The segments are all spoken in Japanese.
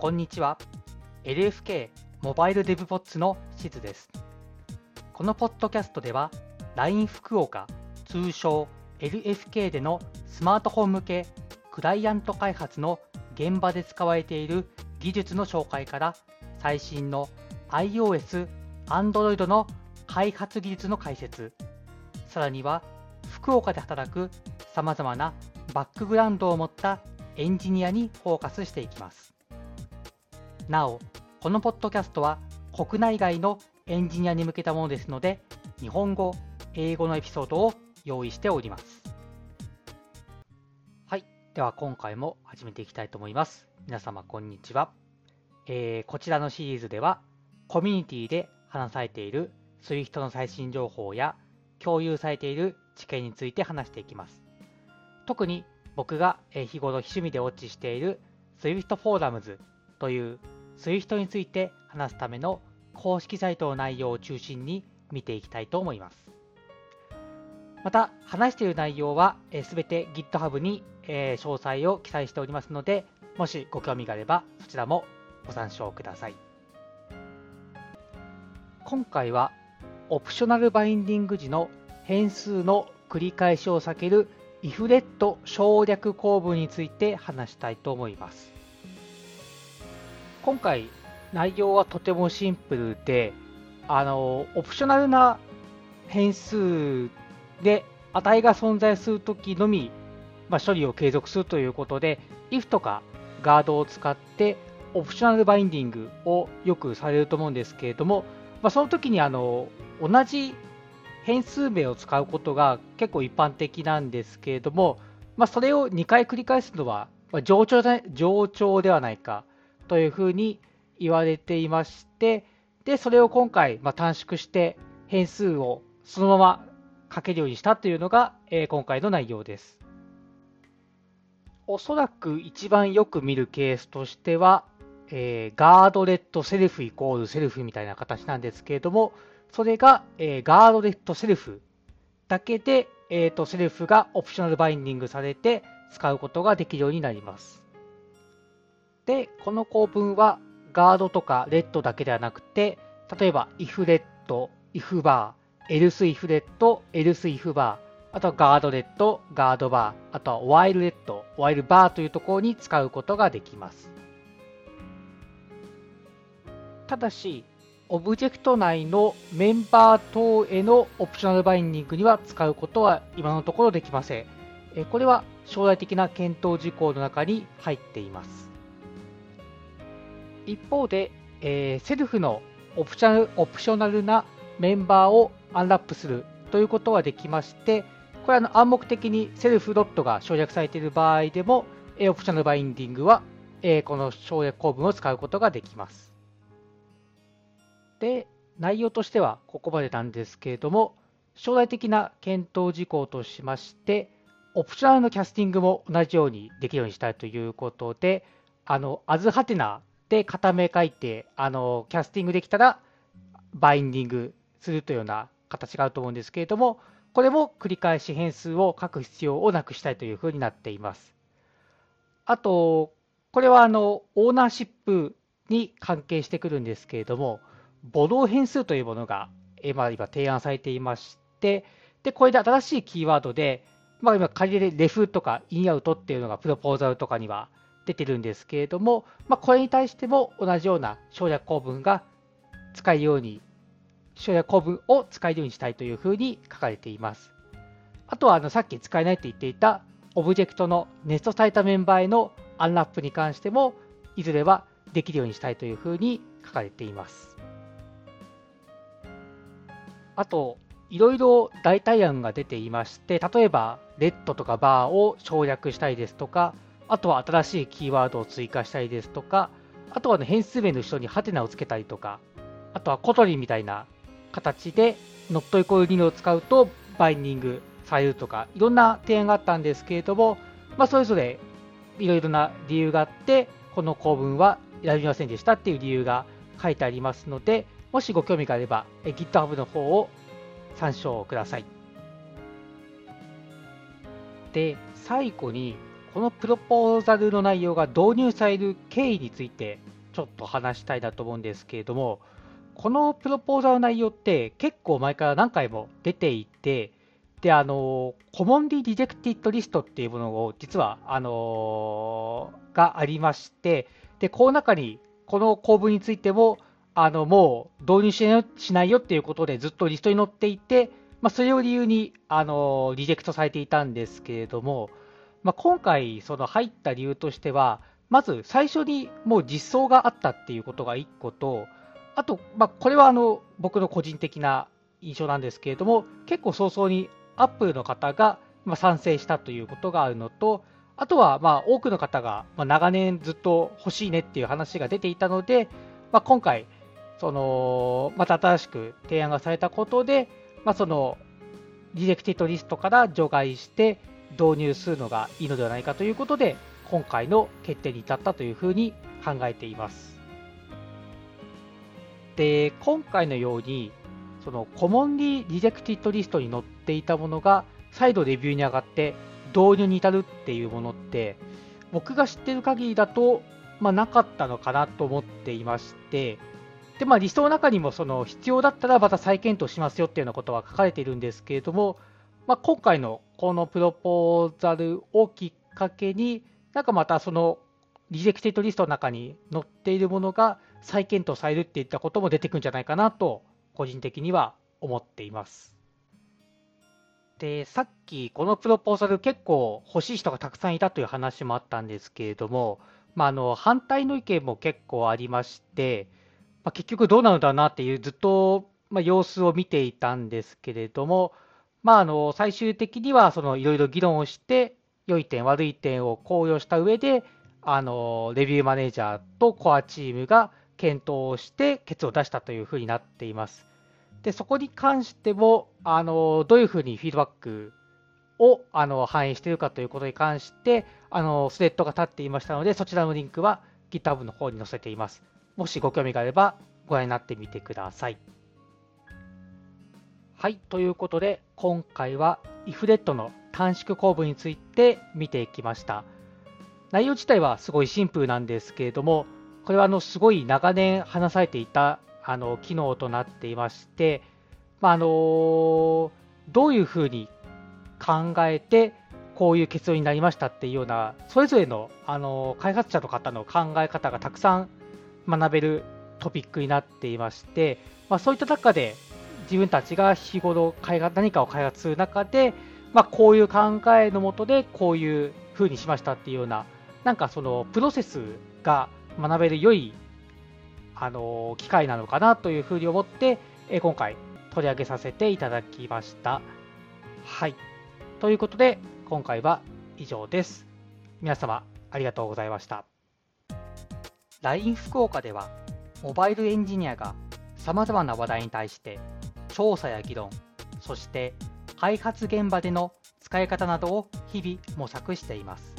こんにちは。LFK モバイルデブポッツのしずです。このポッドキャストでは、LINE 福岡、通称 LFK でのスマートフォン向けクライアント開発の現場で使われている技術の紹介から最新の iOS、Android の開発技術の解説、さらには福岡で働くさまざまなバックグラウンドを持ったエンジニアにフォーカスしていきます。なお、このポッドキャストは国内外のエンジニアに向けたものですので、日本語、英語のエピソードを用意しております。はい。では今回も始めていきたいと思います。皆様こんにちは。えー、こちらのシリーズでは、コミュニティで話されている SWIFT の最新情報や共有されている知見について話していきます。特に僕が日頃趣味でウォッチしている SWIFT フォーラムズという SWIFT について話すための公式サイトの内容を中心に見ていきたいと思います。また、話している内容はすべて GitHub に詳細を記載しておりますので、もしご興味があればそちらもご参照ください。今回はオプショナルバインディング時の変数の繰り返しを避ける if レッド省略構文について話したいと思います。今回内容はとてもシンプルで、あの、オプショナルな変数で値が存在するときのみ、まあ、処理を継続するということで、if とかガードを使ってオプショナルバインディングをよくされると思うんですけれども、まあ、その時にあの同じ変数名を使うことが結構一般的なんですけれども、まあ、それを2回繰り返すのは冗長冗長ではないか。というふうに言われていまして、で、それを今回、ま短縮して変数をそのまま書けるようにしたというのが、えー、今回の内容です。おそらく一番よく見るケースとしては、えー、 guard let self equal self みたいな形なんですけれども、それが、えー、 guard let self だけで、えーと self が optional binding されて使うことができるようになります。で、この構文は guard とか let だけではなくて、例えば if let、if var、else if let、else if バー、あとは guard let、guard var、あとは while レッド、while バーというところに使うことができます。ただし、オブジェクト内のメンバー等への optional binding には使うことは今のところできません。これは将来的な検討事項の中に入っています。一方で、えー、 self の optional optional なメンバーをアンラップするということはできまして、これはの暗黙的にセルフドットが省略されている場合でも、えオプショナルバインディングは、えこの省略構文を使うことができます。で、内容としてはここまでなんですけれども、将来的な検討事項としまして、オプショナルのキャスティングも同じようにできるようにしたいということで、あの、アズハテナで片目書いて、あの、キャスティングできたら、バインディングするというような形があると思うんですけれども、これも繰り返し変数を書く必要をなくしたいというふうになっています。あと、これはあの、オーナーシップに関係してくるんですけれども、ボロー変数というものが今今提案されていまして、で、これで新しいキーワードで、まあ今仮でレフとかインアウトっていうのがプロポーザルとかには出てるんですけれども、まあ、これに対しても同じような省略構文が使えるように、省略構文を使えるようにしたいというふうに書かれています。あとはあのさっき使えないと言っていたオブジェクトのネストされたメンバーへのアンラップに関しても、いずれはできるようにしたいというふうに書かれています。あと、いろいろ代替案が出ていまして、例えば、レッドとかバーを省略したいですとか、あとは新しいキーワードを追加したりですとか、あとは、ね、変数名の後ろにハテナをつけたりとか、あとはコトリみたいな形で、ノットイコール2を使うとバインディングされるとか、いろんな提案があったんですけれども、まあ、それぞれいろいろな理由があって、この構文は選びませんでしたっていう理由が書いてありますので、もしご興味があれば、GitHub の方を参照ください。で、最後に、このプロポーザルの内容が導入される経緯についてちょっと話したいなと思うんですけれども、このプロポーザルの内容って結構前から何回も出ていて、で、あの、 Commonly Rejected List っていうものを実は、あのがありまして、で、この中にこの構文についても、あの、もう導入しないしないよっていうことでずっとリストに載っていて、まあ、それを理由に、あの、リジェクトされていたんですけれども、まあ、今回、その入った理由としては、まず最初にもう実装があったっていうことが1個と、あと、まあ、これはあの僕の個人的な印象なんですけれども、結構早々にアップルの方がま賛成したということがあるのと、あとはまあ多くの方がま長年ずっと欲しいねっていう話が出ていたので、まあ、今回、そのまた新しく提案がされたことで、まあ、その Rejected List から除外して導入するのがいいのではないかということで、今回の決定に至ったというふうに考えています。で、今回のように、その Commonly Rejected List に載っていたものが再度レビューに上がって導入に至るっていうものって、僕が知ってる限りだと、まあ、なかったのかなと思っていまして、で、まあ、リストの中にもその必要だったらまた再検討しますよっていうようなことは書かれているんですけれども、まあ、今回のこのプロポーザルをきっかけに、なんかまたその Rejected List の中に載っているものが再検討されるっていったことも出てくるんじゃないかなと、個人的には思っています。で、さっきこのプロポーザル結構欲しい人がたくさんいたという話もあったんですけれども、まあ、あの反対の意見も結構ありまして、まあ、結局どうなのだなっていうずっと、ま様子を見ていたんですけれども、まあ、あの最終的にはいろいろ議論をして、良い点、悪い点を考慮した上で、あのレビューマネージャーとコアチームが検討をして結論を出したというふうになっています。でそこに関してもあのどういうふうにフィードバックをあの反映しているかということに関してあのスレッドが立っていましたのでそちらのリンクは GitHub の方に載せています。もしご興味があればご覧になってみてください。はい、ということで今回は IFLET の短縮構文について見ていきました。内容自体はすごいシンプルなんですけれども、これはあのすごい長年話されていたあの機能となっていまして、まあ、あのどういうふうに考えてこういう結論になりましたっていうようなそれぞれのあの開発者の方の考え方がたくさん学べるトピックになっていまして、まあ、そういった中で自分たちが日頃開発何かを開発する中で、まあ、こういう考えのもとでこういうふうにしましたっていうようななんかそのプロセスが学べる良いあの機会なのかなというふうに思って、え今回取り上げさせていただきました。はい。ということで、今回は以上です。皆様、ありがとうございました。LINE 福岡では、モバイルエンジニアが様々な話題に対して調査や議論、そして開発現場での使い方などを日々模索しています。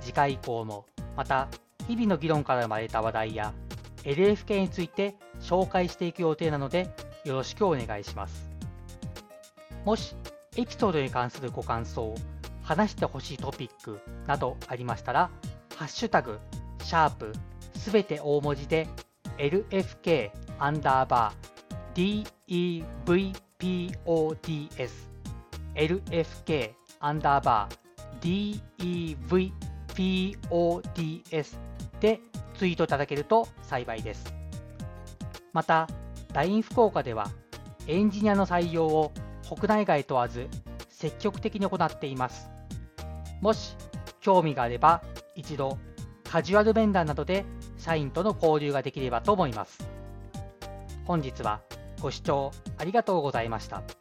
次回以降もまた日々の議論から生まれた話題や LFK について紹介していく予定なのでよろしくお願いします。もしエピソードに関するご感想、話してほしいトピックなどありましたら、ハッシュタグ、シャープ、すべて大文字で LFK アンダーバー DEVPODS LFK アンダーバー DEVPODS でツイートいただけると幸いです。また、LINE 福岡ではエンジニアの採用を国内外問わず積極的に行っています。もし興味があれば一度カジュアル面談などで社員との交流ができればと思います。本日はご視聴ありがとうございました。